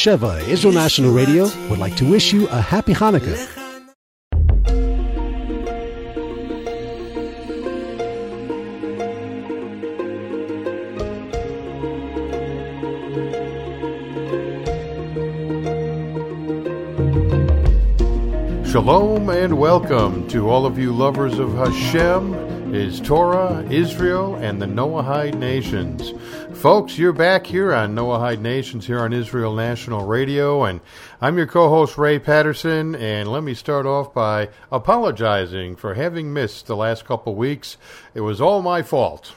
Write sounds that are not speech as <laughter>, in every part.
Sheva Israel National Radio would like to wish you a happy Hanukkah. Shalom and welcome to all of you lovers of Hashem, His Torah, Israel, and the Noahide nations. Folks, you're back here on Noahide Nations here on Israel National Radio, and I'm your co-host Ray Patterson, and let me start off by apologizing for having missed the last couple weeks. It was all my fault.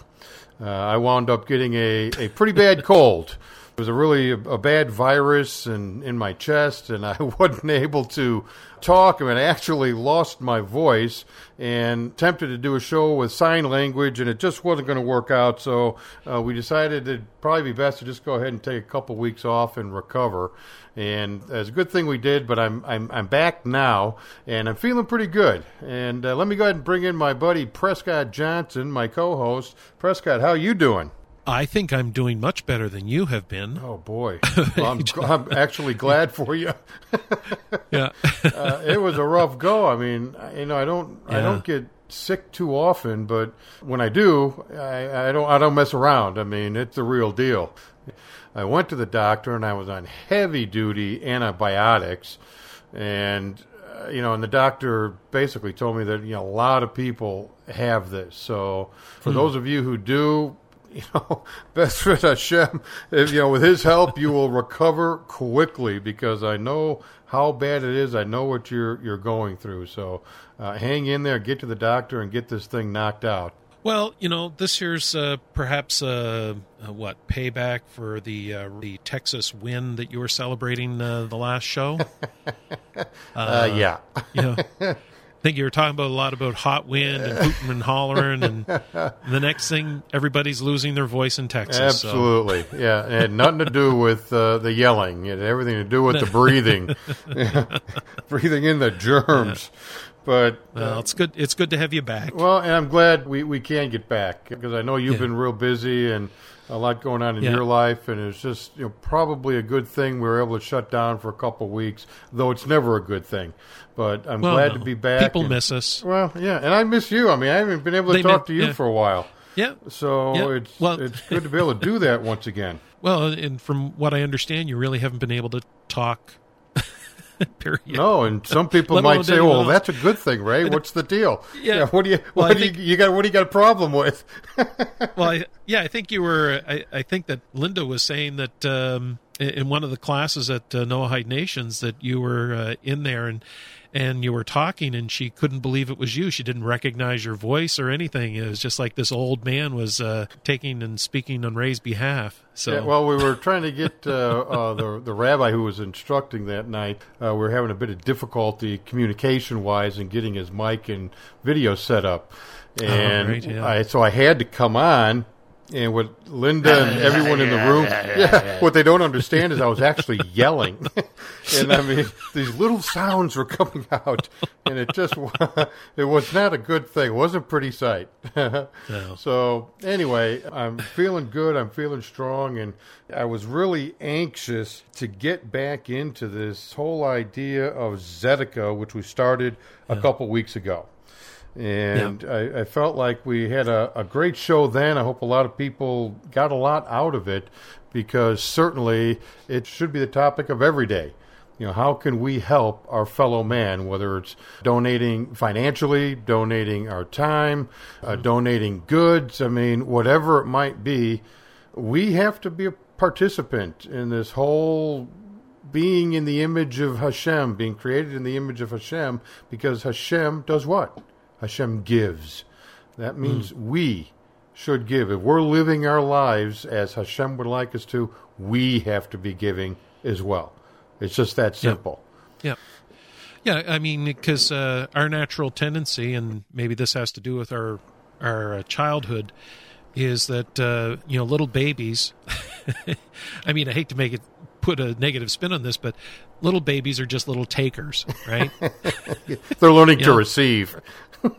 Uh, I wound up getting a, a pretty bad <laughs> cold. It was a really a, a bad virus and in my chest, and I <laughs> wasn't able to talk. I mean, I actually lost my voice and attempted to do a show with sign language, and it just wasn't going to work out. So uh, we decided it'd probably be best to just go ahead and take a couple weeks off and recover. And it's a good thing we did, but I'm I'm I'm back now, and I'm feeling pretty good. And uh, let me go ahead and bring in my buddy Prescott Johnson, my co-host. Prescott, how you doing? I think I'm doing much better than you have been. Oh boy, <laughs> well, I'm, I'm actually glad for you. <laughs> Yeah. uh, it was a rough go. I mean, you know, I don't, I don't get sick too often, but when I do, I, I don't, I don't mess around. I mean, it's the real deal. I went to the doctor and I was on heavy duty antibiotics, and uh, you know, and the doctor basically told me that you know a lot of people have this. So for those of you who do, <laughs> you know, best with Hashem, if, you know, with His help, you will recover quickly because I know how bad it is. I know what you're you're going through. So uh, hang in there, get to the doctor, and get this thing knocked out. Well, you know, this year's uh, perhaps uh, uh, what payback for the uh, the Texas win that you were celebrating uh, the last show. <laughs> Uh, yeah, I <laughs> think you were talking about a lot about hot wind and hooting and hollering, and <laughs> the next thing, everybody's losing their voice in Texas. so- absolutely. Yeah, it had nothing to do with uh, the yelling. It had everything to do with the breathing, <laughs> <laughs> breathing in the germs. But well, it's good. It's good to have you back. Well, and I'm glad we, we can get back because I know you've Yeah. been real busy and a lot going on in Yeah. your life, and it's just you know probably a good thing we were able to shut down for a couple of weeks, though it's never a good thing. But I'm Well, glad no. to be back. People and- miss us. Well, yeah, and I miss you. I mean, I haven't been able to They talk miss- to you yeah. for a while, Yeah. so Yeah, it's well- it's good to be able to do that once again. <laughs> Well, and from what I understand, you really haven't been able to talk. <laughs> Period. No, and some people might say, "Well, that's a good thing, Ray. <laughs> What's the deal? Yeah. what do you Well, what I do you, think- you got? What do you got a problem with?" <laughs> well, I, yeah, I think you were. I, I think that Linda was saying that um, in- in one of the classes at uh, Noahide Nations that you were uh, in there and and you were talking, and she couldn't believe it was you. She didn't recognize your voice or anything. It was just like this old man was uh, taking and speaking on Ray's behalf. So, Yeah, well, we were trying to get uh, uh, the the rabbi who was instructing that night. Uh, we were having a bit of difficulty communication wise in getting his mic and video set up, and right, yeah. I so I had to come on. And what Linda and <laughs> everyone in the room, yeah, what they don't understand is I was actually yelling, <laughs> <laughs> and I mean these little sounds were coming out, and it just, it was not a good thing. It wasn't a pretty sight. So anyway, I'm feeling good. I'm feeling strong, and I was really anxious to get back into this whole idea of tzedakah, which we started a couple weeks ago. And I, I felt like we had a, a great show then. I hope a lot of people got a lot out of it because certainly it should be the topic of every day. You know, how can we help our fellow man, whether it's donating financially, donating our time, uh, donating goods, I mean, whatever it might be, we have to be a participant in this whole being in the image of Hashem, being created in the image of Hashem, because Hashem does what? Hashem gives. That means we should give. If we're living our lives as Hashem would like us to, we have to be giving as well. It's just that simple. Yeah. Yeah, I mean, because uh, our natural tendency, and maybe this has to do with our our uh, childhood, is that uh, you know little babies. <laughs> I mean, I hate to make it put a negative spin on this, but little babies are just little takers, right? <laughs> They're learning <laughs> to know, receive.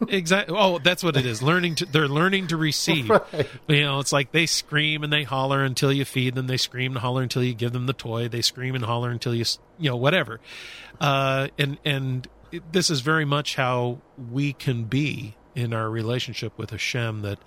Exactly. Oh, that's what it is. Learning to they're learning to receive. <laughs> Right. You know, it's like they scream and they holler until you feed them. They scream and holler until you give them the toy. They scream and holler until you you know whatever. Uh, and and it- this is very much how we can be in our relationship with Hashem. That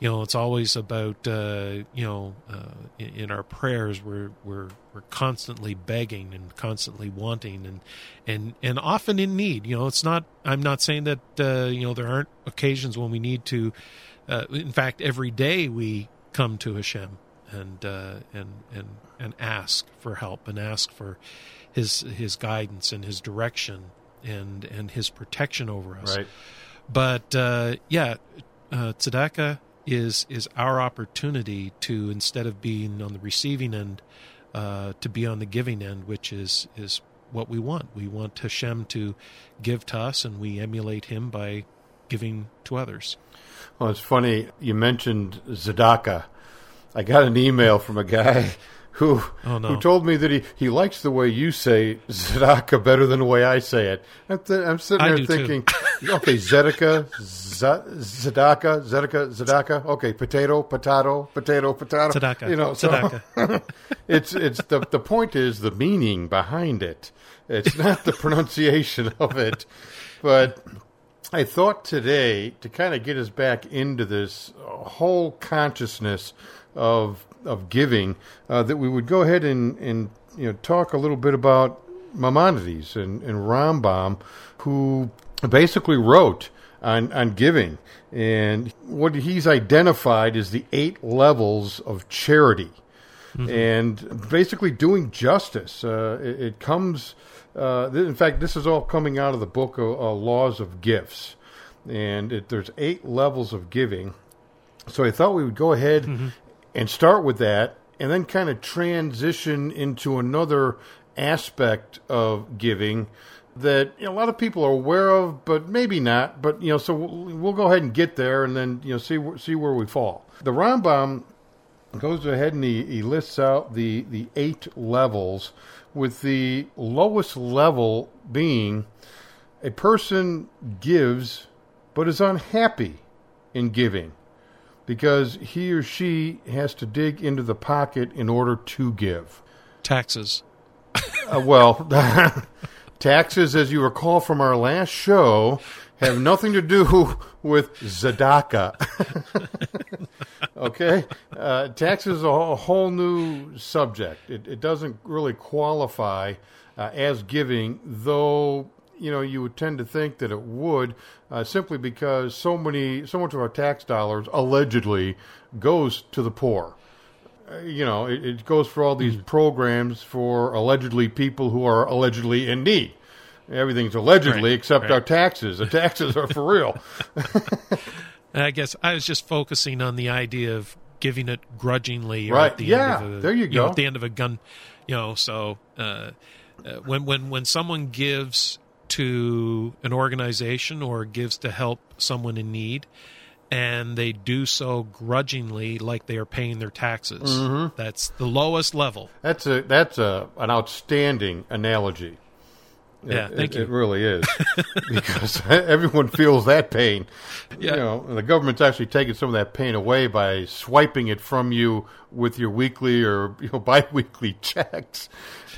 you know, it's always about uh, you know, uh, in, in our prayers we're we're we're constantly begging and constantly wanting and and and often in need. You know, it's not. I'm not saying that uh, you know there aren't occasions when we need to. Uh, in fact, every day we come to Hashem and uh, and and and ask for help and ask for his his guidance and his direction and and his protection over us. Right. But uh, yeah, uh, tzedakah is is our opportunity to instead of being on the receiving end, uh, to be on the giving end, which is is what we want. We want Hashem to give to us, and we emulate Him by giving to others. Well, it's funny you mentioned Zadaka. I got an email from a guy who Oh, no. who told me that he, he likes the way you say Zadaka better than the way I say it. I'm, th- I'm sitting there thinking, okay, Zedeka, Z- Zadaka, Zedeka, Zadaka. Okay, potato, potato, potato, potato. Tzedakah. You know, so <laughs> it's it's the the point is the meaning behind it. It's not the pronunciation of it, but I thought today to kind of get us back into this whole consciousness of of giving uh, that we would go ahead and and you know talk a little bit about Maimonides and, and Rambam, who basically wrote on on giving. And what he's identified as the eight levels of charity. And basically doing justice. Uh, it, it comes, uh, th- in fact, this is all coming out of the book of uh, Laws of Gifts, and it, there's eight levels of giving. So I thought we would go ahead and start with that, and then kind of transition into another aspect of giving that you know, a lot of people are aware of, but maybe not. But you know, so we'll, we'll go ahead and get there, and then you know, see see where we fall. The Rambam goes ahead and he, he lists out the, the eight levels, with the lowest level being a person gives but is unhappy in giving because he or she has to dig into the pocket in order to give. Taxes. Uh, well, <laughs> taxes, as you recall from our last show, have nothing to do with Zadaka. <laughs> okay? Uh, taxes is a whole, new subject. It, it doesn't really qualify uh, as giving, though. You know, you would tend to think that it would, uh, simply because so many, so much of our tax dollars allegedly goes to the poor you know, it, it goes for all these programs for allegedly people who are allegedly in need. Everything's allegedly Right, except right. our taxes. The taxes are for real. <laughs> I guess I was just focusing on the idea of giving it grudgingly, Right. At the Yeah, end of a, there you know, go. at the end of a gun, you know. So uh, uh, when when when someone gives to an organization or gives to help someone in need, and they do so grudgingly, like they are paying their taxes, Mm-hmm. that's the lowest level. That's a that's a an outstanding analogy. Yeah, It- thank it, you. It really is <laughs> because <laughs> everyone feels that pain. Yeah. You know, and the government's actually taking some of that pain away by swiping it from you with your weekly or <laughs> you know biweekly checks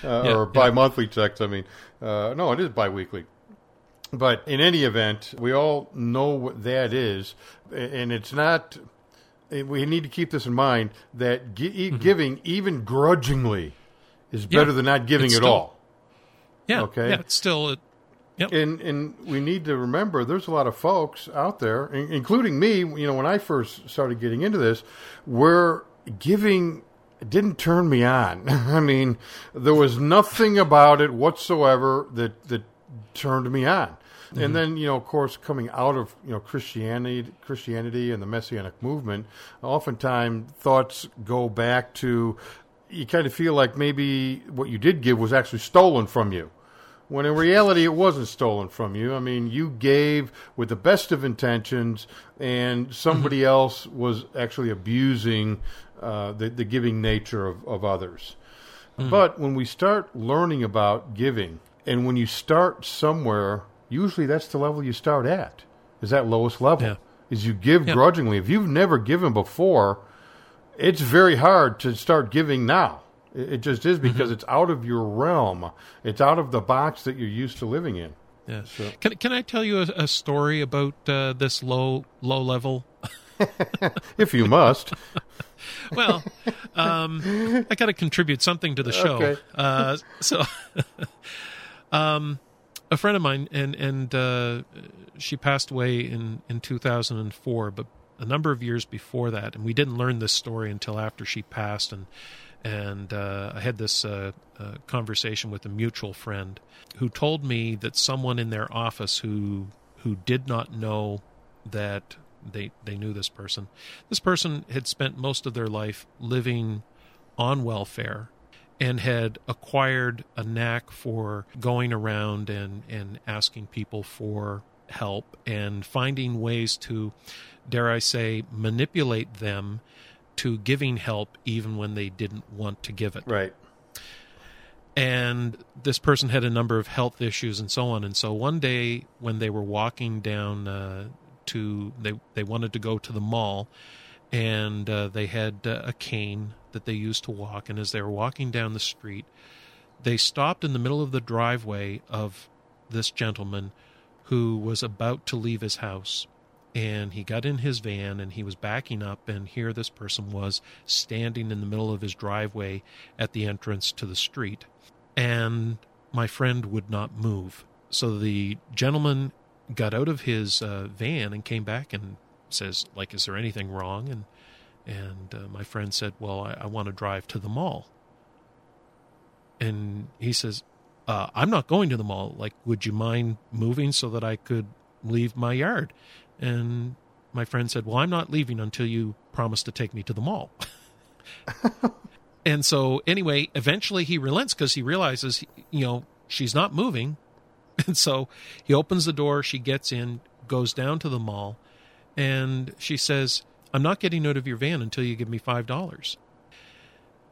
uh, Yeah, or yeah. bi-monthly checks. I mean, uh, no, it is biweekly. But in any event, we all know what that is, and it's not. eh, We need to keep this in mind that gi- e- giving, even grudgingly, is Mm-hmm. Yeah, better than not giving at still- all. Yeah, Okay. yeah, it's still. It, yep. And and we need to remember there's a lot of folks out there, including me. You know, when I first started getting into this, where giving didn't turn me on. <laughs> I mean, there was nothing about it whatsoever that that turned me on. And mm-hmm. then, you know, of course, coming out of you know Christianity, Christianity, and the Messianic movement, oftentimes thoughts go back to you kind of feel like maybe what you did give was actually stolen from you when in reality it wasn't stolen from you. I mean, you gave with the best of intentions, and somebody else was actually abusing uh, the, the giving nature of, of others. But when we start learning about giving, and when you start somewhere, usually that's the level you start at. Is that lowest level? Yeah. Is you give Yeah. grudgingly. If you've never given before, it's very hard to start giving now. It it just is because it's out of your realm. It's out of the box that you're used to living in. Yeah. So- Can Can I tell you a, a story about uh, this low low level? <laughs> If you must. <laughs> Well, um, I got to contribute something to the show. Okay. Uh, so, <laughs> um, a friend of mine, and and uh, she passed away in in 2004, but a number of years before that, and we didn't learn this story until after she passed, and and uh, I had this uh, uh, conversation with a mutual friend who told me that someone in their office who who did not know that they they knew this person. This person had spent most of their life living on welfare and had acquired a knack for going around and, and asking people for help and finding ways to, dare I say, manipulate them to giving help even when they didn't want to give it. Right. and this person had a number of health issues and so on. And so one day when they were walking down uh, to they they wanted to go to the mall and uh, they had uh, a cane that they used to walk. And as they were walking down the street they stopped in the middle of the driveway of this gentleman who was about to leave his house and he got in his van and he was backing up and here this person was standing in the middle of his driveway at the entrance to the street. And my friend would not move. So the gentleman got out of his uh, van and came back and says like is there anything wrong? And and uh, my friend said well i, I want to drive to the mall. And he says uh, i'm not going to the mall. Like would you mind moving so that i could leave my yard and my friend said well i'm not leaving until you promise to take me to the mall. <laughs> And so anyway eventually he relents because he realizes you know she's not moving. <laughs> And so he opens the door she gets in goes down to the mall and she says i'm not getting out of your van until you give me five dollars.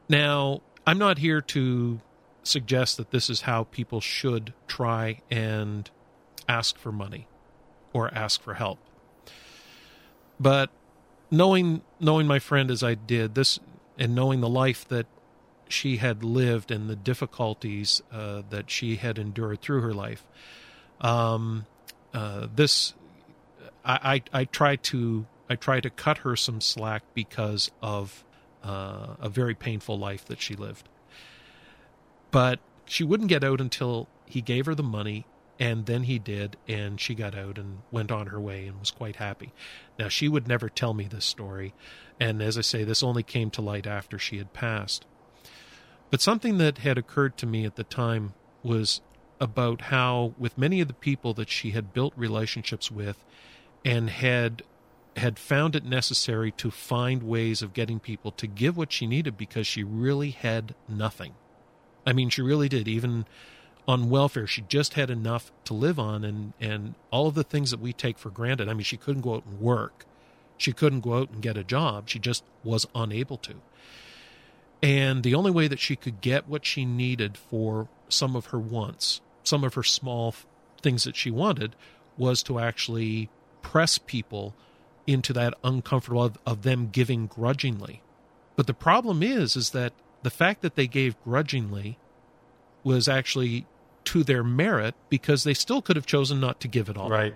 Now i'm not here to suggest that this is how people should try and ask for money or ask for help but knowing knowing my friend as I did this and knowing the life that she had lived and the difficulties uh, that she had endured through her life, um, uh, this I, I I try to I try to cut her some slack because of uh, a very painful life that she lived. But she wouldn't get out until he gave her the money and then he did and she got out and went on her way and was quite happy. Now she would never tell me this story and as i say this only came to light after she had passed. But something that had occurred to me at the time was about how with many of the people that she had built relationships with and had had found it necessary to find ways of getting people to give what she needed because she really had nothing. I mean she really did. Even on welfare. She just had enough to live on, and and all of the things that we take for granted. I mean, she couldn't go out and work. She couldn't go out and get a job. She just was unable to. And the only way that she could get what she needed for some of her wants, some of her small things that she wanted, was to actually press people into that uncomfortable of, of them giving grudgingly. But the problem is, is that the fact that they gave grudgingly was actually to their merit because they still could have chosen not to give it all. Right.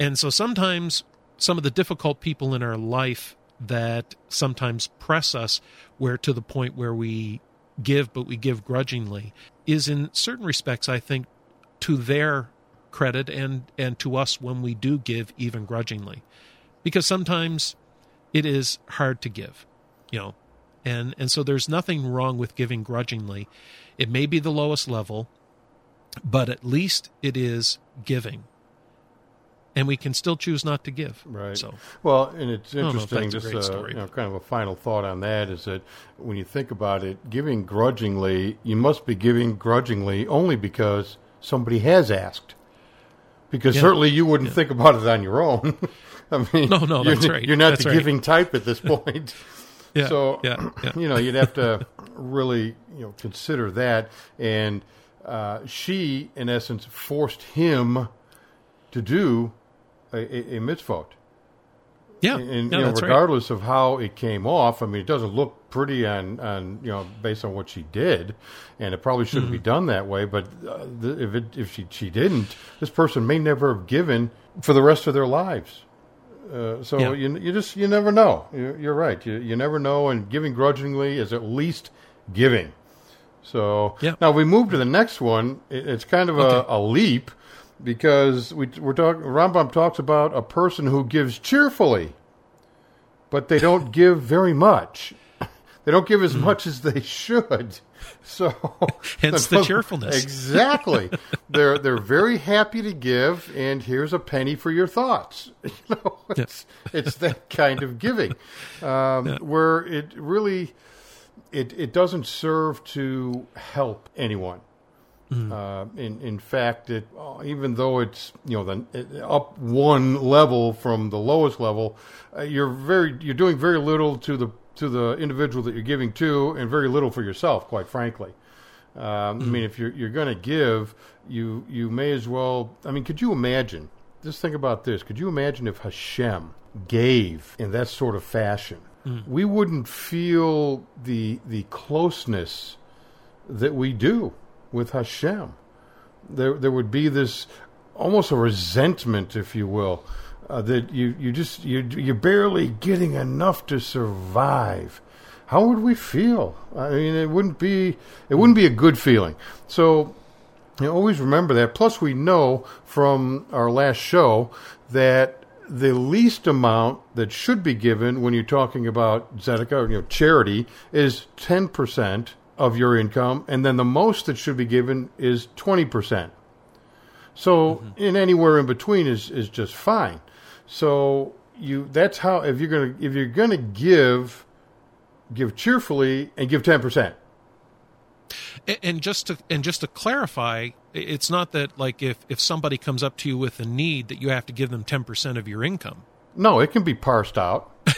And so sometimes some of the difficult people in our life that sometimes press us where to the point where we give but we give grudgingly is in certain respects I think to their credit and and to us when we do give even grudgingly. Because sometimes it is hard to give, you know. And and so there's nothing wrong with giving grudgingly. It may be the lowest level, but at least it is giving. And we can still choose not to give. Right. So Well, and it's don't know if interesting. Just uh, you know, kind of a final thought on that is that when you think about it, giving grudgingly, you must be giving grudgingly only because somebody has asked. Because Yeah. certainly you wouldn't think about it on your own. <laughs> I mean, No, no, you're, that's right. You're not That's the right. giving type at this <laughs> point. Yeah, so yeah, yeah. you know you'd have to really you know consider that, and uh, she in essence forced him to do a, a, a mitzvot. Yeah, and no, you know, that's right. regardless of how it came off, I mean, it doesn't look pretty on, on you know based on what she did, and it probably shouldn't Mm-hmm. be done that way. But uh, th- if it, if she she didn't, this person may never have given for the rest of their lives. Uh, so Yeah. you you just you never know. You're, you're right. You you never know, and giving grudgingly is at least giving. So Yeah. now we move to the next one. It's kind of Okay. a, a leap because we, we're talking. Rambam talks about a person who gives cheerfully, but they don't <laughs> give very much. They don't give as much as they should. So <laughs> Hence the cheerfulness. Exactly. <laughs> they're they're very happy to give, and here's a penny for your thoughts. You know, it's it's that kind of giving, um, where it really it it doesn't serve to help anyone. Uh, in in fact, it uh, even though it's you know the it, up one level from the lowest level, uh, you're very you're doing very little to the to the individual that you're giving to, and very little for yourself, quite frankly. Um, I mean, if you're you're going to give, you you may as well. I mean, could you imagine? Just think about this. Could you imagine if Hashem gave in that sort of fashion? We wouldn't feel the the closeness that we do with Hashem. There, there would be this almost a resentment, if you will, uh, that you, you just you you're barely getting enough to survive. How would we feel? I mean, it wouldn't be it wouldn't be a good feeling. So you always remember that. Plus, we know from our last show that the least amount that should be given when you're talking about tzedakah, you know, charity, is 10% of your income, and then the most that should be given is 20%. So, mm-hmm. in anywhere in between is, is just fine. So, you that's how if you're gonna if you're gonna give, give cheerfully and give 10%. And- and just to and just to clarify it's not that like if if somebody comes up to you with a need that you have to give them 10% of your income. No, it can be parsed out. <laughs>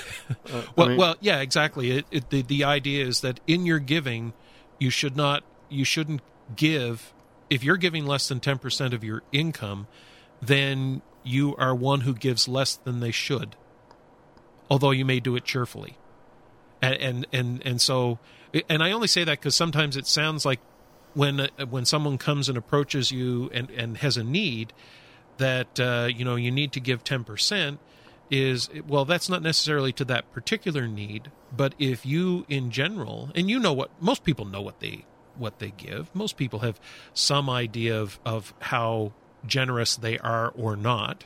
Uh, I well, mean- well yeah exactly. It, it, the, the idea is that in your giving you should not you shouldn't give if you're giving less than 10% of your income then you are one who gives less than they should although you may do it cheerfully. And and and, and so and I only say that because sometimes it sounds like when uh, when someone comes and approaches you and and has a need that uh, you know you need to give ten percent is well that's not necessarily to that particular need but if you in general and you know what most people know what they what they give. Most people have some idea of of how generous they are or not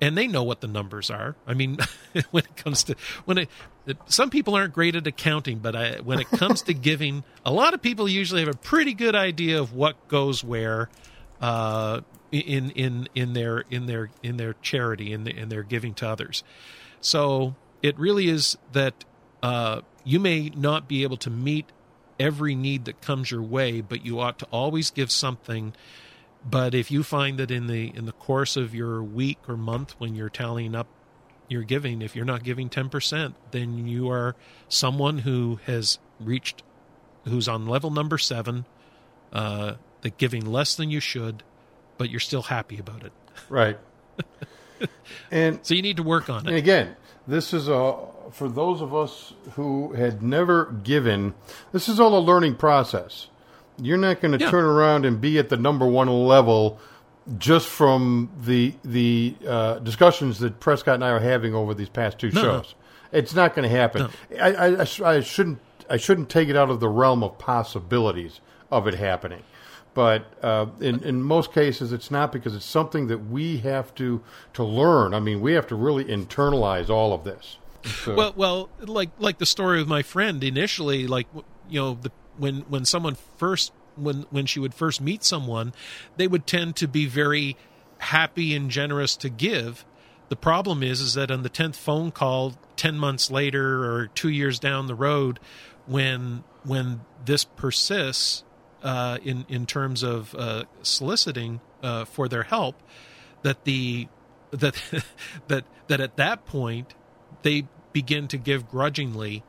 and they know what the numbers are. I mean, <laughs> when it comes to when it, some people aren't great at accounting, but I, when it comes to <laughs> giving, a lot of people usually have a pretty good idea of what goes where uh, in in in their in their in their charity in, the, in their giving to others. So it really is that uh, you may not be able to meet every need that comes your way, but you ought to always give something but if you find that in the in the course of your week or month when you're tallying up your giving if you're not giving 10% then you are someone who has reached who's on level number 7 uh that giving less than you should but you're still happy about it Right. <laughs> and so you need to work on it. and again, this is a for those of us who had never given. This is all a learning process. You're not going to Yeah. turn around and be at the number one level just from the the uh, discussions that Prescott and I are having over these past two No, no. shows. It's not going to happen. I, I, I I shouldn't I shouldn't take it out of the realm of possibilities of it happening. But uh, in in most cases, it's not because it's something that we have to to learn. I mean, we have to really internalize all of this. So- Well, well, like like the story with my friend initially, like you know, the, when when someone first when when she would first meet someone, they would tend to be very happy and generous to give. The problem is, is that on the tenth phone call, ten months later or two years down the road, when when this persists uh, in in terms of uh, soliciting uh, for their help, that the that <laughs> that that at that point they begin to give grudgingly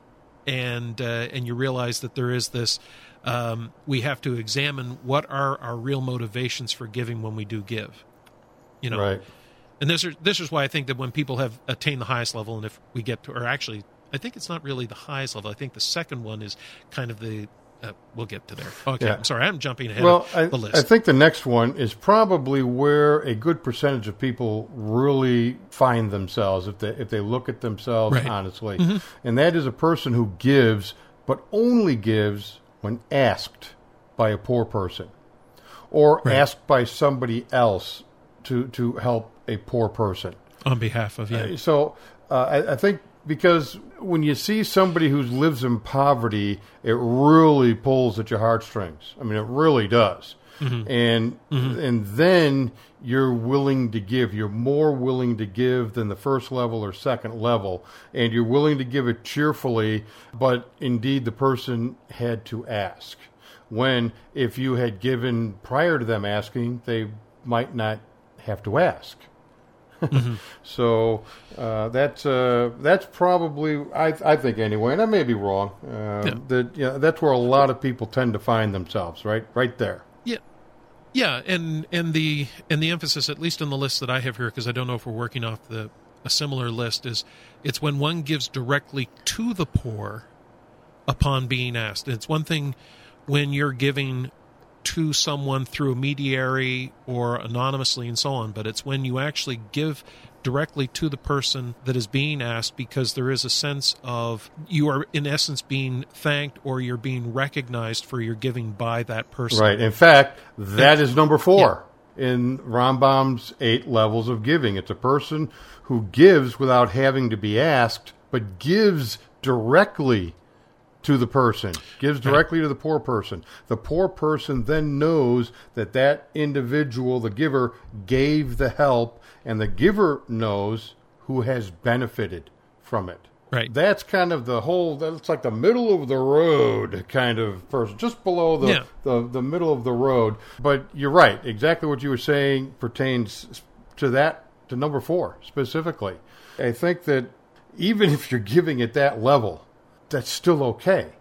and uh, and you realize that there is this. Um, we have to examine what are our real motivations for giving when we do give. You know, Right. and this is this is why I think that when people have attained the highest level, and if we get to, or actually, I think it's not really the highest level. I think the second one is kind of the. Uh, we'll get to there. Okay, Yeah. I'm sorry, I'm jumping ahead Well, of I, the list. I think the next one is probably where a good percentage of people really find themselves if they if they look at themselves Right. honestly, and that is a person who gives, but only gives when asked by a poor person, or Right. asked by somebody else to to help a poor person. on behalf of yeah, So uh, I, I think because when you see somebody who lives in poverty, it really pulls at your heartstrings. I mean, it really does. Mm-hmm. And mm-hmm. and then you're willing to give. You're more willing to give than the first level or second level, and you're willing to give it cheerfully. But indeed, the person had to ask. When if you had given prior to them asking, they might not have to ask. <laughs> So uh, that's uh, that's probably I, I think anyway, and I may be wrong. Uh, That yeah, that's where a lot of people tend to find themselves, right, right there. Yeah, yeah, and and the and the emphasis, at least on the list that I have here, because I don't know if we're working off the a similar list, is it's when one gives directly to the poor upon being asked. It's one thing when you're giving to someone through a mediary or anonymously and so on, but it's when you actually give directly to the person that is being asked because there is a sense of you are in essence being thanked or you're being recognized for your giving by that person. Right. In fact, that is number four in Rambam's eight levels of giving. It's a person who gives without having to be asked, but gives directly to the person, gives directly to the poor person. The poor person then knows that that individual, the giver, gave the help, and the giver knows who has benefited from it. Right. That's kind of the whole. That's like the middle of the road kind of person, just below the Yeah. the, the middle of the road. But you're right. Exactly what you were saying pertains to that to number four specifically. I think that even if you're giving at that level, that's still okay.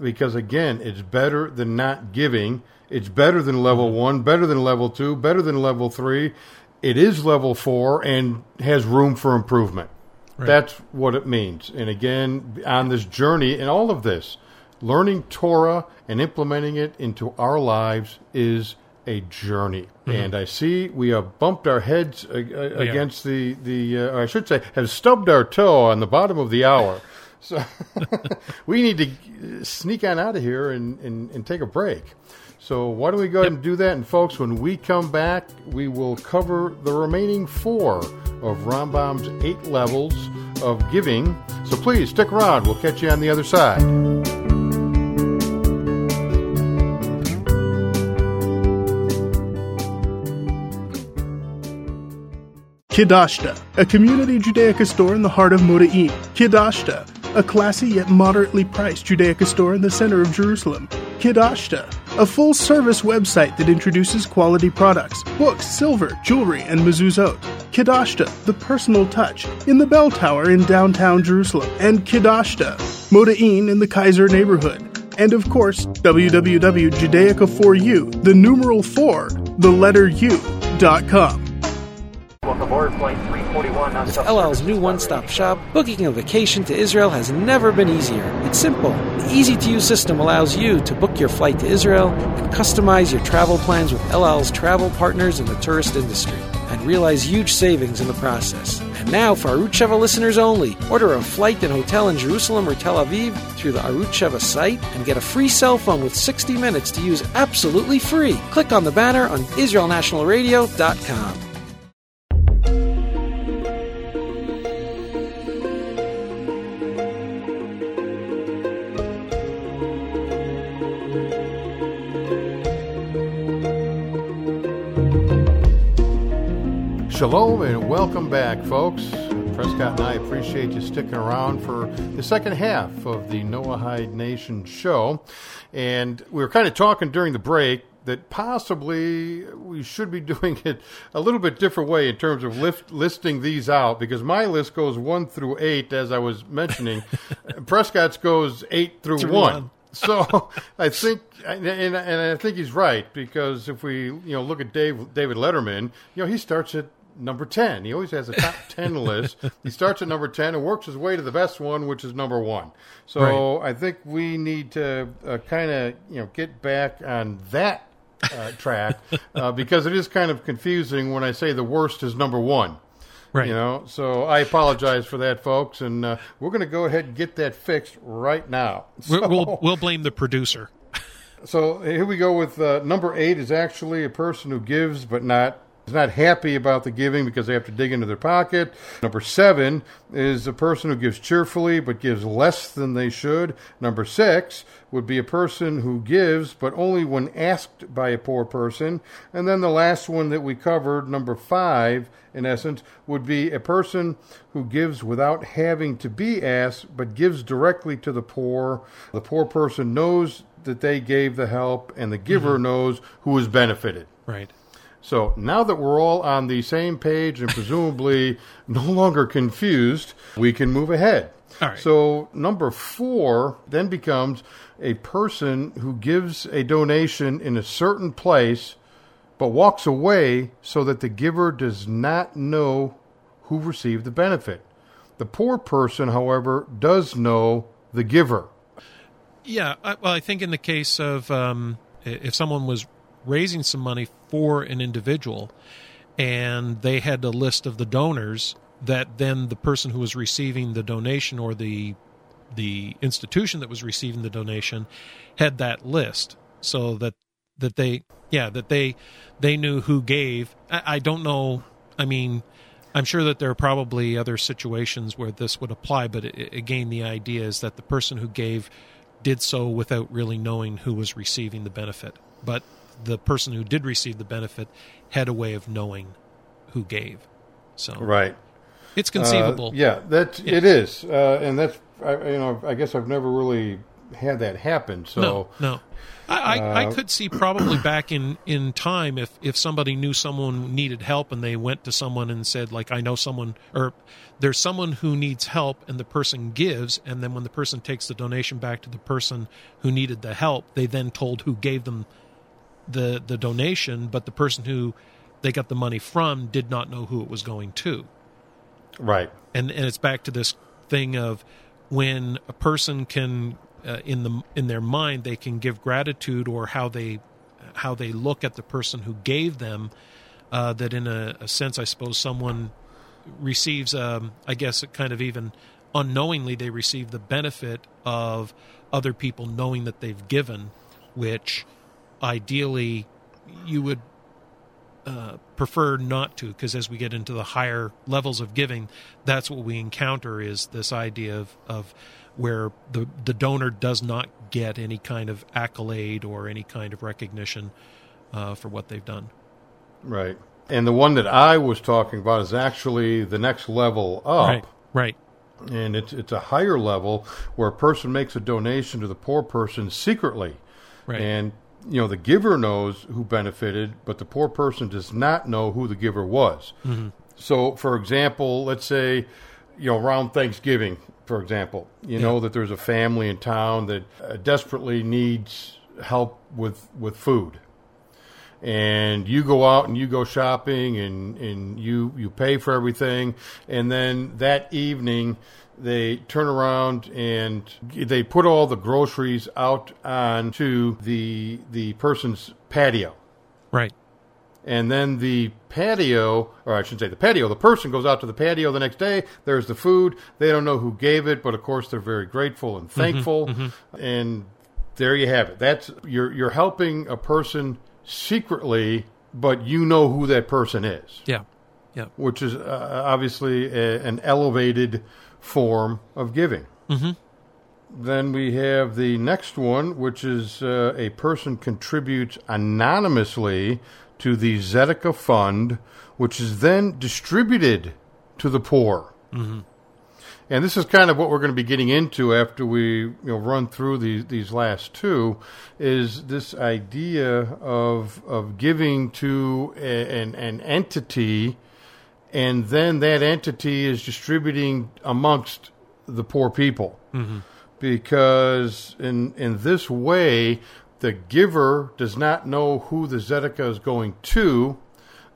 Because again, it's better than not giving. It's better than level one, better than level two, better than level three. It is level four and has room for improvement. That's what it means. And again, on this journey and all of this, learning Torah and implementing it into our lives is a journey. And I see we have bumped our heads against the, the uh, or I should say, have stubbed our toe on the bottom of the hour. So <laughs> we need to sneak on out of here and, and, and take a break. So why don't we go ahead and do that? And folks, when we come back, we will cover the remaining four of Rambam's eight levels of giving. So please stick around. We'll catch you on the other side. Kidashta, a community Judaica store in the heart of Moda'in. Kidashta, a classy yet moderately priced Judaica store in the center of Jerusalem. Kidashta, a full service website that introduces quality products, books, silver, jewelry, and mezuzot. Kidashta, the personal touch, in the bell tower in downtown Jerusalem. And Kidashta, Moda'in in the Kaiser neighborhood. And of course, www.judaica4u, the numeral 4, the letter U, dot com. Welcome aboard Flight 341. With El Al's new one stop shop, booking a vacation to Israel has never been easier. It's simple. The easy to use system allows you to book your flight to Israel and customize your travel plans with El Al's travel partners in the tourist industry and realize huge savings in the process. And now, for Arutz listeners only, order a flight and hotel in Jerusalem or Tel Aviv through the Arutz site and get a free cell phone with 60 minutes to use absolutely free. Click on the banner on IsraelNationalRadio.com. and welcome back, folks. Prescott and I appreciate you sticking around for the second half of the Noahide Nation show. And we were kind of talking during the break that possibly we should be <laughs> doing it a little bit different way in terms of lift, listing these out because my list goes one through eight, as I was mentioning. <laughs> Prescott's goes eight through, Through one. one. <laughs> so I think, and, and I think he's right because if we you know look at Dave David Letterman, you know he starts at number ten. He always has a top <laughs> ten list. He starts at number ten and works his way to the best one, which is number one. So I think we need to uh, kind of you know get back on that uh, track <laughs> uh, because it is kind of confusing when I say the worst is number one. Right. You know, so I apologize for that, folks, and uh, we're going to go ahead and get that fixed right now. So, we'll we'll blame the producer. <laughs> so here we go with uh, number eight is actually a person who gives but not is not happy about the giving because they have to dig into their pocket. Number seven is a person who gives cheerfully but gives less than they should. Number six would be a person who gives but only when asked by a poor person. And then the last one that we covered, number five, in essence, would be a person who gives without having to be asked but gives directly to the poor. The poor person knows that they gave the help and the giver mm-hmm. knows who is benefited. Right. So now that we're all on the same page and presumably <laughs> no longer confused, we can move ahead. All right. So number four then becomes a person who gives a donation in a certain place but walks away so that the giver does not know who received the benefit. The poor person, however, does know the giver. Yeah, I, well, I think in the case of um, if someone was raising some money for an individual and they had a list of the donors, that then the person who was receiving the donation or the the institution that was receiving the donation had that list, so that that they yeah that they they knew who gave. I, I don't know. I mean. I'm sure that there are probably other situations where this would apply, but i again, the idea is that the person who gave did so without really knowing who was receiving the benefit. But the person who did receive the benefit had a way of knowing who gave. So Right. it's conceivable. Uh, yeah, that it is, uh, and that's I, you know I guess I've never really had that happen. So no, no. I, I, I uh, could see probably <clears throat> back in, in time if, if somebody knew someone needed help and they went to someone and said like I know someone or there's someone who needs help and the person gives and then when the person takes the donation back to the person who needed the help they then told who gave them the the donation but the person who they got the money from did not know who it was going to. Right, and and it's back to this thing of when a person can uh, in the in their mind they can give gratitude or how they how they look at the person who gave them uh, that in a, a sense I suppose someone receives um, I guess it kind of even unknowingly they receive the benefit of other people knowing that they've given which ideally you would uh, prefer not to because as we get into the higher levels of giving that's what we encounter is this idea of, of where the, the donor does not get any kind of accolade or any kind of recognition uh, for what they've done right. And the one that I was talking about is actually the next level up. right right and it's it's a higher level where a person makes a donation to the poor person secretly, Right. and you know the giver knows who benefited, but the poor person does not know who the giver was. So, for example, let's say you know around Thanksgiving, for example, you know that there's a family in town that uh, desperately needs help with with food and you go out and you go shopping and, and you you pay for everything and then that evening they turn around and they put all the groceries out onto the the person's patio right and then the patio, or I shouldn't say the patio, the person goes out to the patio the next day. There's the food. They don't know who gave it, but of course they're very grateful and mm-hmm, thankful. Mm-hmm. And there you have it. That's you're you're helping a person secretly, but you know who that person is, yeah. Yeah. Which is uh, obviously a, an elevated form of giving. Then we have the next one, which is uh, a person contributes anonymously to the tzedakah Fund, which is then distributed to the poor. And this is kind of what we're going to be getting into after we you know run through these these last two, is this idea of of giving to a, an an entity, and then that entity is distributing amongst the poor people. Mm-hmm. because in in this way the giver does not know who the tzedakah is going to,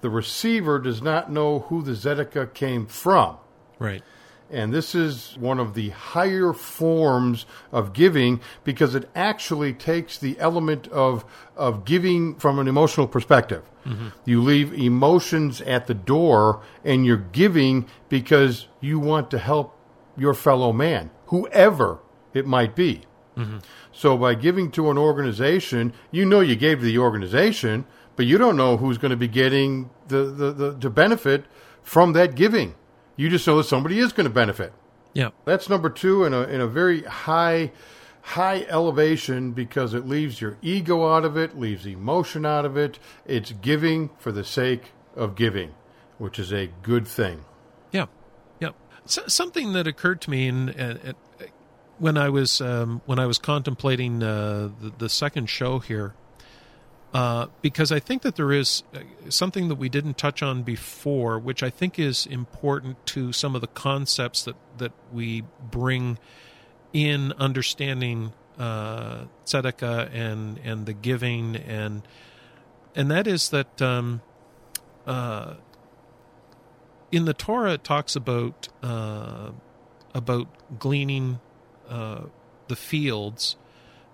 the receiver does not know who the tzedakah came from. Right. And this is one of the higher forms of giving because it actually takes the element of, of giving from an emotional perspective. Mm-hmm. You leave emotions at the door and you're giving because you want to help your fellow man, whoever it might be. Mm-hmm. So by giving to an organization, you know you gave to the organization, but you don't know who's going to be getting the, the, the, the benefit from that giving. You just know that somebody is going to benefit. Yeah. That's number two in a in a very high high elevation because it leaves your ego out of it, leaves emotion out of it. It's giving for the sake of giving, which is a good thing. Yeah, yeah. So, something that occurred to me in, uh, uh, when I was um, when I was contemplating uh, the, the second show here, uh, because I think that there is uh, something that we didn't touch on before, which I think is important to some of the concepts that that we bring in understanding uh, tzedakah and and the giving and and that is that um, uh, in the Torah it talks about uh, about gleaning uh, the fields.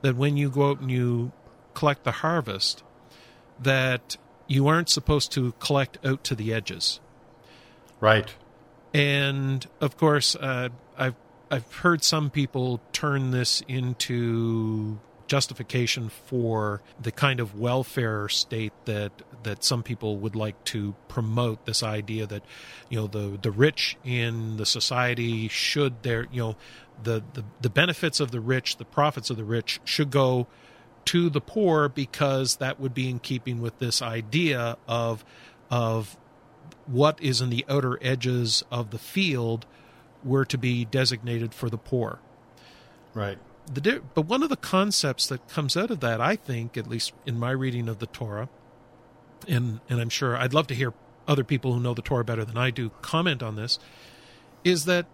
That when you go out and you collect the harvest, that you aren't supposed to collect out to the edges. Right. And of course, uh, I've I've heard some people turn this into justification for the kind of welfare state that that some people would like to promote. This idea that you know the the rich in the society should their you know the the, the benefits of the rich, the profits of the rich should go to the poor because that would be in keeping with this idea of of what is in the outer edges of the field were to be designated for the poor. Right. The di- but one of the concepts that comes out of that, I think, at least in my reading of the Torah, and and I'm sure I'd love to hear other people who know the Torah better than I do comment on this, is that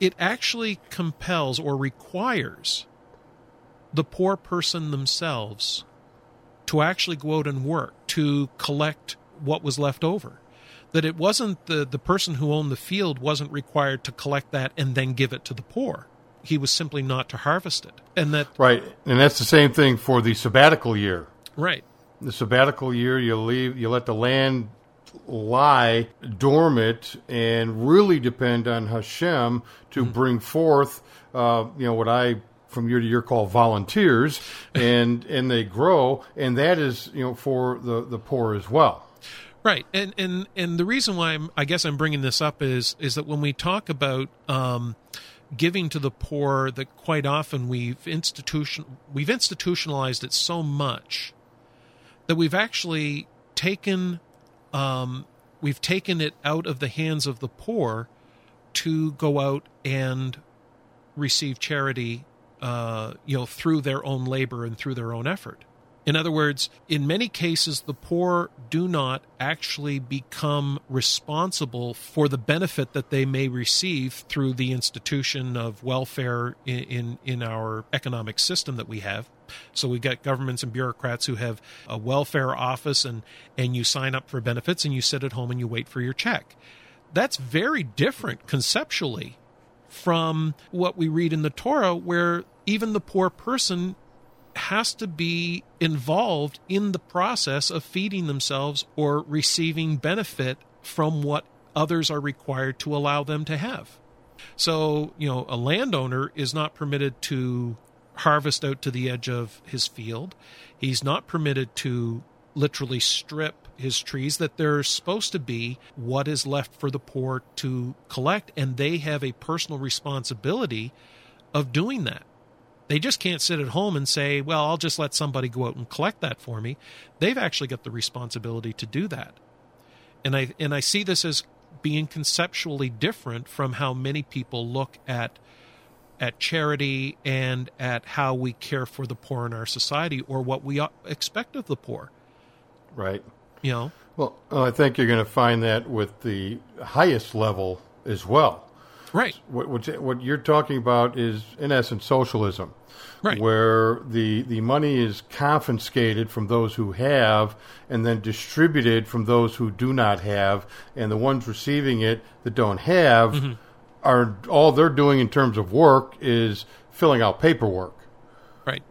it actually compels or requires the poor person themselves to actually go out and work to collect what was left over. That it wasn't the the person who owned the field wasn't required to collect that and then give it to the poor. He was simply not to harvest it. And that Right. And that's the same thing for the sabbatical year. right. The sabbatical year, you leave, you let the land lie dormant and really depend on Hashem to bring forth, uh, you know, what I from year to year call volunteers, <laughs> and and they grow, and that is you know for the the poor as well. Right, and and and the reason why I'm, I guess I'm bringing this up is is that when we talk about um, giving to the poor, that quite often we've institution we've institutionalized it so much that we've actually taken um, we've taken it out of the hands of the poor to go out and receive charity, uh, you know, through their own labor and through their own effort. In other words, in many cases, the poor do not actually become responsible for the benefit that they may receive through the institution of welfare in, in, in our economic system that we have. So we've got governments and bureaucrats who have a welfare office and, and you sign up for benefits and you sit at home and you wait for your check. That's very different conceptually from what we read in the Torah, where even the poor person has to be involved in the process of feeding themselves or receiving benefit from what others are required to allow them to have. So, you know, a landowner is not permitted to harvest out to the edge of his field. He's not permitted to literally strip his trees that they're supposed to be what is left for the poor to collect and they have a personal responsibility of doing that. They just can't sit at home and say, well, I'll just let somebody go out and collect that for me. They've actually got the responsibility to do that. And I and I see this as being conceptually different from how many people look at at charity and at how we care for the poor in our society or what we expect of the poor. Right. You know, Well, I think you're going to find that with the highest level as well. Right. What, what what you're talking about is, in essence, socialism, Right. where the the money is confiscated from those who have, and then distributed from those who do not have, and the ones receiving it that don't have Mm-hmm. are all they're doing in terms of work is filling out paperwork, Right.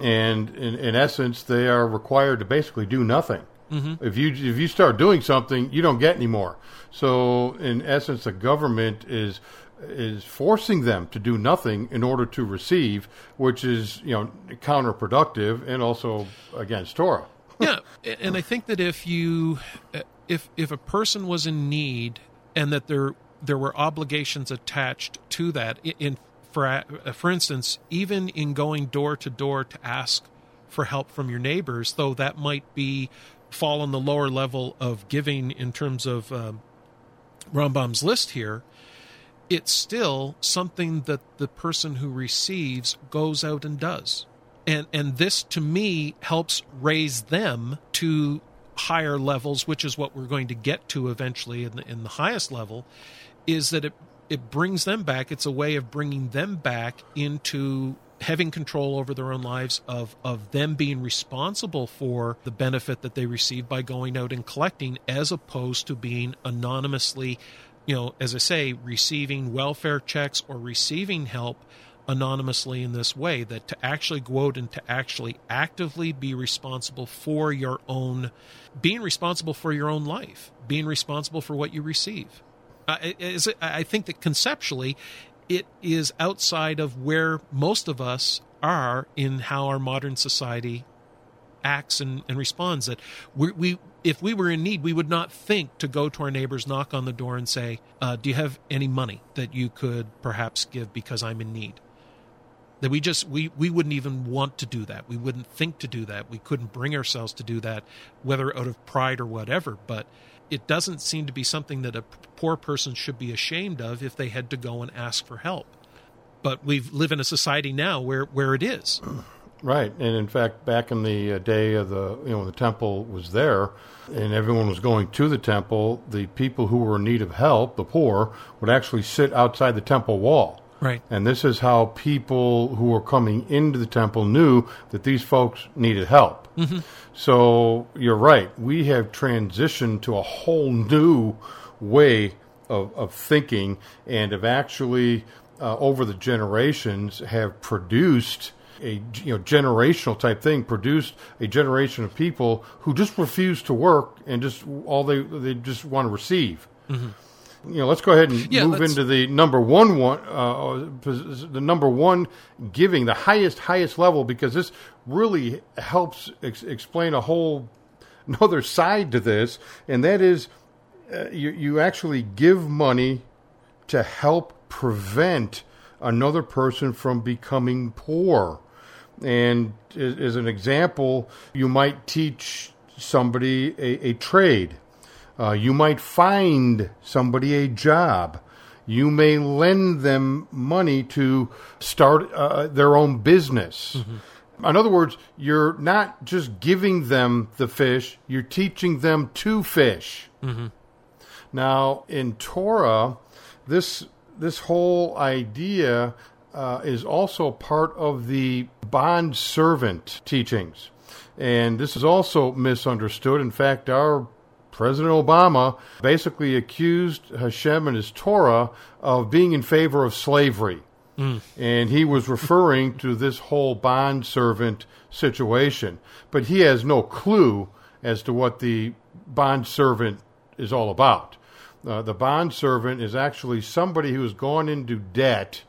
and in, in essence, they are required to basically do nothing. Mm-hmm. If you if you start doing something, you don't get any more. So in essence, the government is is forcing them to do nothing in order to receive, which is you know counterproductive and also against Torah. <laughs> yeah, and I think that if you uh, if if a person was in need and that there there were obligations attached to that in, in for uh, for instance, even in going door to door to ask for help from your neighbors, though that might be fall on the lower level of giving in terms of um, Rambam's list here, it's still something that the person who receives goes out and does. And and this to me helps raise them to higher levels, which is what we're going to get to eventually in the, in the highest level, is that it it brings them back. It's a way of bringing them back into having control over their own lives of of them being responsible for the benefit that they receive by going out and collecting as opposed to being anonymously you know as i say receiving welfare checks or receiving help anonymously in this way that to actually go out and to actually actively be responsible for your own being responsible for your own life being responsible for what you receive. It, I think that conceptually, it is outside of where most of us are in how our modern society acts and, and responds. That we, we, if we were in need, we would not think to go to our neighbors, knock on the door, and say, uh, "Do you have any money that you could perhaps give because I'm in need?" That we just we we wouldn't even want to do that. We wouldn't think to do that. We couldn't bring ourselves to do that, whether out of pride or whatever. But it doesn't seem to be something that a poor person should be ashamed of if they had to go and ask for help. But we live in a society now where, where it is. <clears throat> Right, and in fact, back in the uh, day of the you know the temple was there, and everyone was going to the temple. The people who were in need of help, the poor, would actually sit outside the temple wall. Right. And this is how people who were coming into the temple knew that these folks needed help. So you're right. We have transitioned to a whole new way of, of thinking and have actually, uh, over the generations, have produced a you know generational type thing produced a generation of people who just refuse to work and just all they they just want to receive you know, let's go ahead and Yeah, move let's- into the number one one, uh, the number one giving, the highest highest level, because this really helps ex- explain a whole another side to this, and that is uh, you you actually give money to help prevent another person from becoming poor. And as as an example, you might teach somebody a, a trade. Uh, you might find somebody a job. You may lend them money to start uh, their own business. In other words, you're not just giving them the fish, you're teaching them to fish. Now, in Torah, this this whole idea uh, is also part of the bond servant teachings, and this is also misunderstood. In fact, our President Obama basically accused Hashem and his Torah of being in favor of slavery. And he was referring to this whole bond servant situation. But he has no clue as to what the bond servant is all about. Uh, the bond servant is actually somebody who has gone into debt,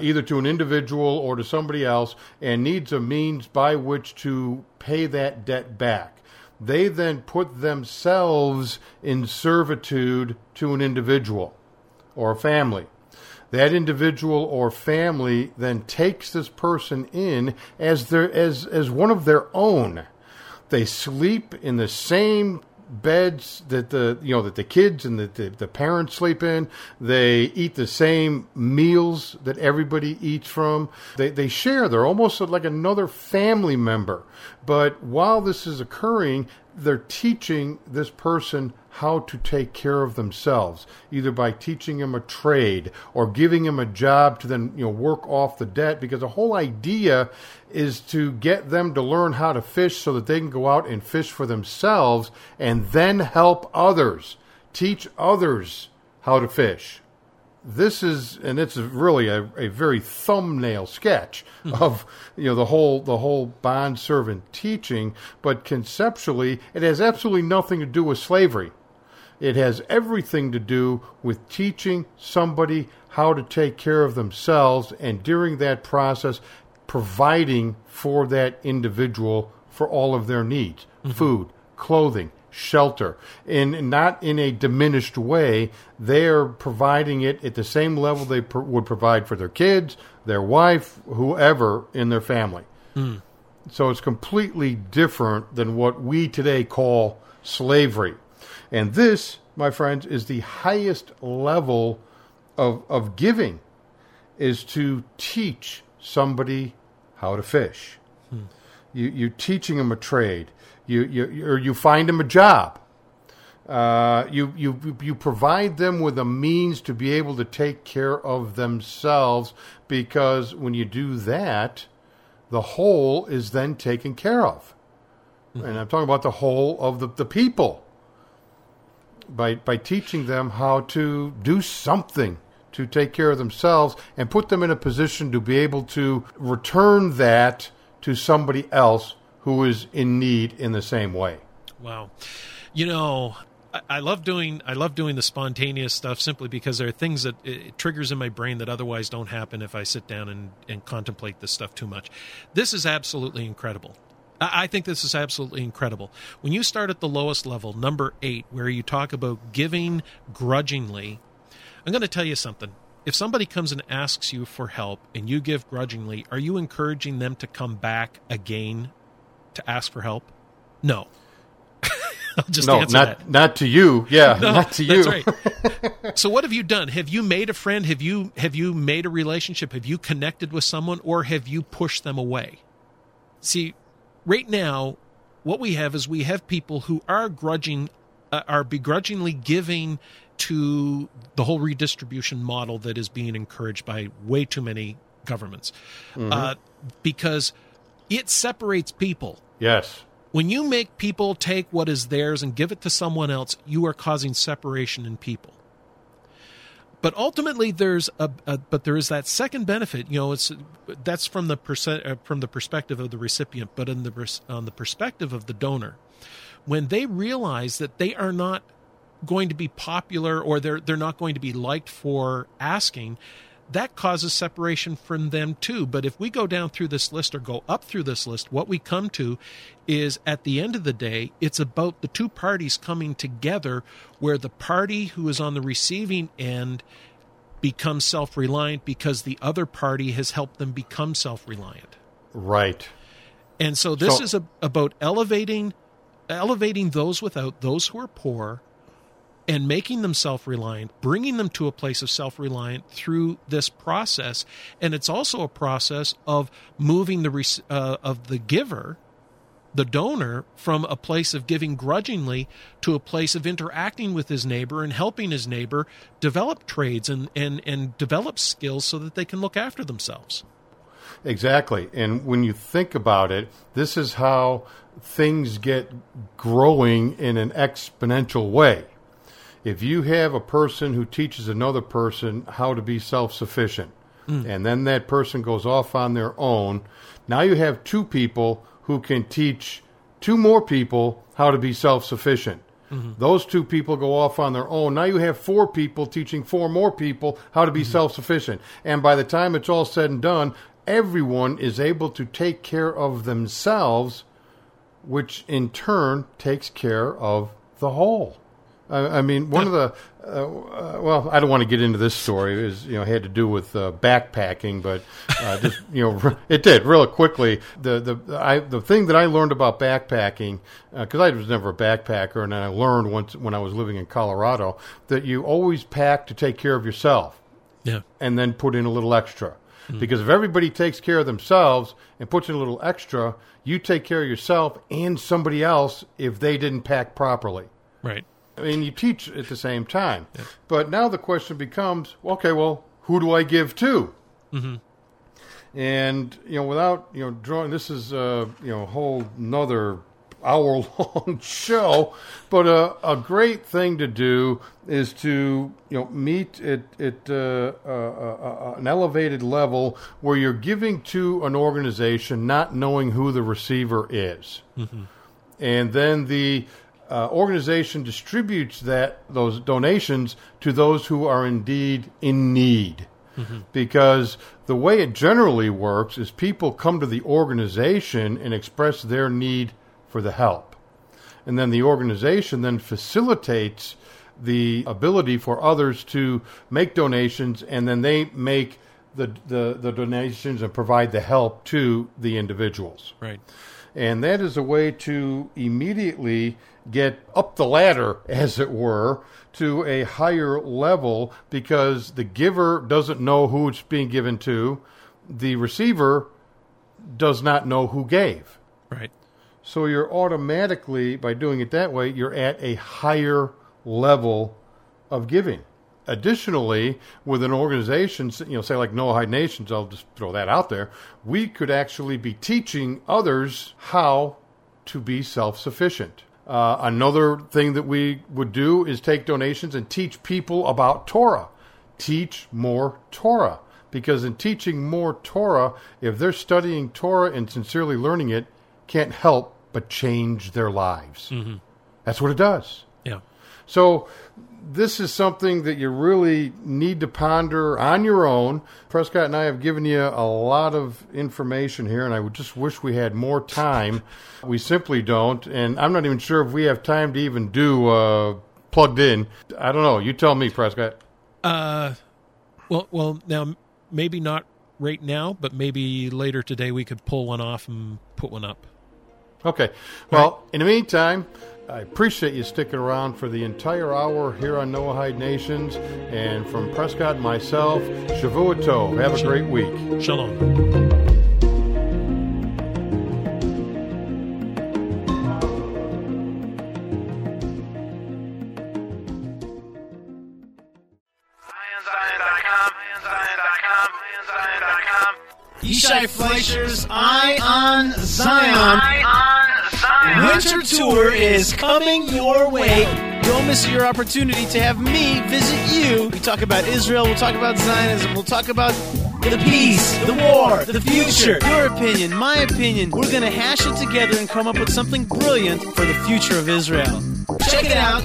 either to an individual or to somebody else, and needs a means by which to pay that debt back. They then put themselves in servitude to an individual or a family. That individual or family then takes this person in as their as as one of their own. They sleep in the same beds that the you know that the kids and the, the, the parents sleep in. They eat the same meals that everybody eats from. They they share. They're almost like another family member. But while this is occurring, they're teaching this person how to take care of themselves, either by teaching them a trade or giving them a job to then you know work off the debt. Because the whole idea is to get them to learn how to fish so that they can go out and fish for themselves and then help others, teach others how to fish this is and it's really a, a very thumbnail sketch mm-hmm. of you know the whole the whole bond servant teaching but conceptually it has absolutely nothing to do with slavery it has everything to do with teaching somebody how to take care of themselves and during that process providing for that individual for all of their needs. Mm-hmm. Food clothing shelter. And not in a diminished way they're providing it at the same level they pr- would provide for their kids their wife whoever in their family. Mm. So it's completely different than what we today call slavery and this my friends is the highest level of, of giving is to teach somebody how to fish you, you're teaching them a trade. You, you, or you find them a job. Uh, you, you, you provide them with a means to be able to take care of themselves because when you do that, the whole is then taken care of. And I'm talking about the whole of the, the people by, by teaching them how to do something to take care of themselves and put them in a position to be able to return that to somebody else who is in need in the same way. Wow. You know, I, love doing I love doing the spontaneous stuff simply because there are things that it triggers in my brain that otherwise don't happen if I sit down and, and contemplate this stuff too much. This is absolutely incredible. I think this is absolutely incredible. When you start at the lowest level, number eight, where you talk about giving grudgingly, I'm going to tell you something. If somebody comes and asks you for help and you give grudgingly, are you encouraging them to come back again to ask for help? No. <laughs> I'll just no, answer not that. not to you. Yeah, No, not to you. That's right. <laughs> so what have you done? Have you made a friend? Have you have you made a relationship? Have you connected with someone or have you pushed them away? See, right now what we have is we have people who are grudging uh, are begrudgingly giving to the whole redistribution model that is being encouraged by way too many governments. Uh, because it separates people Yes. when you make people take what is theirs and give it to someone else, you are causing separation in people. But ultimately, there's a, a but there is that second benefit. You know, it's that's from the percent, uh, from the perspective of the recipient, but in the on the perspective of the donor, when they realize that they are not going to be popular or they're they're not going to be liked for asking, that causes separation from them too. But if we go down through this list or go up through this list, what we come to is at the end of the day, it's about the two parties coming together where the party who is on the receiving end becomes self reliant because the other party has helped them become self reliant. Right. And so this So- is a, about elevating elevating those without those who are poor and making them self-reliant, bringing them to a place of self-reliant through this process. And it's also a process of moving the uh, of the giver, the donor, from a place of giving grudgingly to a place of interacting with his neighbor and helping his neighbor develop trades and and and develop skills so that they can look after themselves. Exactly. And when you think about it, this is how things get growing in an exponential way. If you have a person who teaches another person how to be self sufficient, hmm. and then that person goes off on their own, now you have two people who can teach two more people how to be self sufficient. Mm-hmm. Those two people go off on their own. Now you have four people teaching four more people how to be mm-hmm. self sufficient. And by the time it's all said and done, everyone is able to take care of themselves, which in turn takes care of the whole. I, I mean, one of the uh, uh, well, I don't want to get into this story. It was, you know, had to do with uh, backpacking, but uh, <laughs> just you know, it did real quickly. The the I the thing that I learned about backpacking because I was never a backpacker, and I learned once when I was living in Colorado that you always pack to take care of yourself Yeah. and then put in a little extra. Because if everybody takes care of themselves and puts in a little extra, you take care of yourself and somebody else if they didn't pack properly. Right. I mean, you teach at the same time. But now the question becomes, okay, well, who do I give to? And you know, without you know drawing, this is uh, you know a whole another hour long <laughs> show. But uh, a great thing to do is to you know meet at at uh, uh, uh, an elevated level where you're giving to an organization, not knowing who the receiver is, and then the uh, organization distributes that those donations to those who are indeed in need because the way it generally works is people come to the organization and express their need for the help. And then the organization then facilitates the ability for others to make donations and then they make the, the, the donations and provide the help to the individuals. Right. And that is a way to immediately get up the ladder, as it were, to a higher level because the giver doesn't know who it's being given to. The receiver does not know who gave. Right. So you're automatically, by doing it that way, you're at a higher level of giving. Additionally, with an organization, you know, say like Noahide Nations, I'll just throw that out there, we could actually be teaching others how to be self sufficient. Uh, another thing that we would do is take donations and teach people about Torah. Teach more Torah. Because in teaching more Torah, if they're studying Torah and sincerely learning it, can't help but change their lives. That's what it does. Yeah. So this is something that you really need to ponder on your own. Prescott and I have given you a lot of information here, and I would just wish we had more time. We simply don't, and I'm not even sure if we have time to even do uh, plugged in. I don't know. You tell me, Prescott. Uh, well, well, now maybe not right now, but maybe later today we could pull one off and put one up. Okay. Well, in the meantime, I appreciate you sticking around for the entire hour here on Noahide Nations. And from Prescott and myself, Shavua Tov. Have a great week. Shalom. Tour is coming your way. Don't miss your opportunity to have me visit you. We talk about Israel, we'll talk about Zionism, we'll talk about the peace, the war, the future, your opinion, my opinion. We're going to hash it together and come up with something brilliant for the future of Israel. Check it out.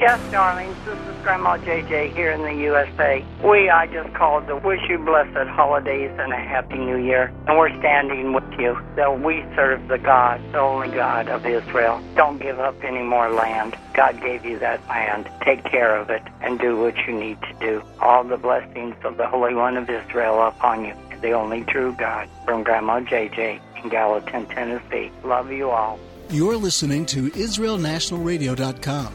Yes, darlings, this is Grandma JJ here in the USA. We, I just called to wish you blessed holidays and a happy new year. And we're standing with you. So we serve the God, the only God of Israel. Don't give up any more land. God gave you that land. Take care of it and do what you need to do. All the blessings of the Holy One of Israel upon you. The only true God. From Grandma JJ in Gallatin, Tennessee. Love you all. You're listening to IsraelNationalRadio.com.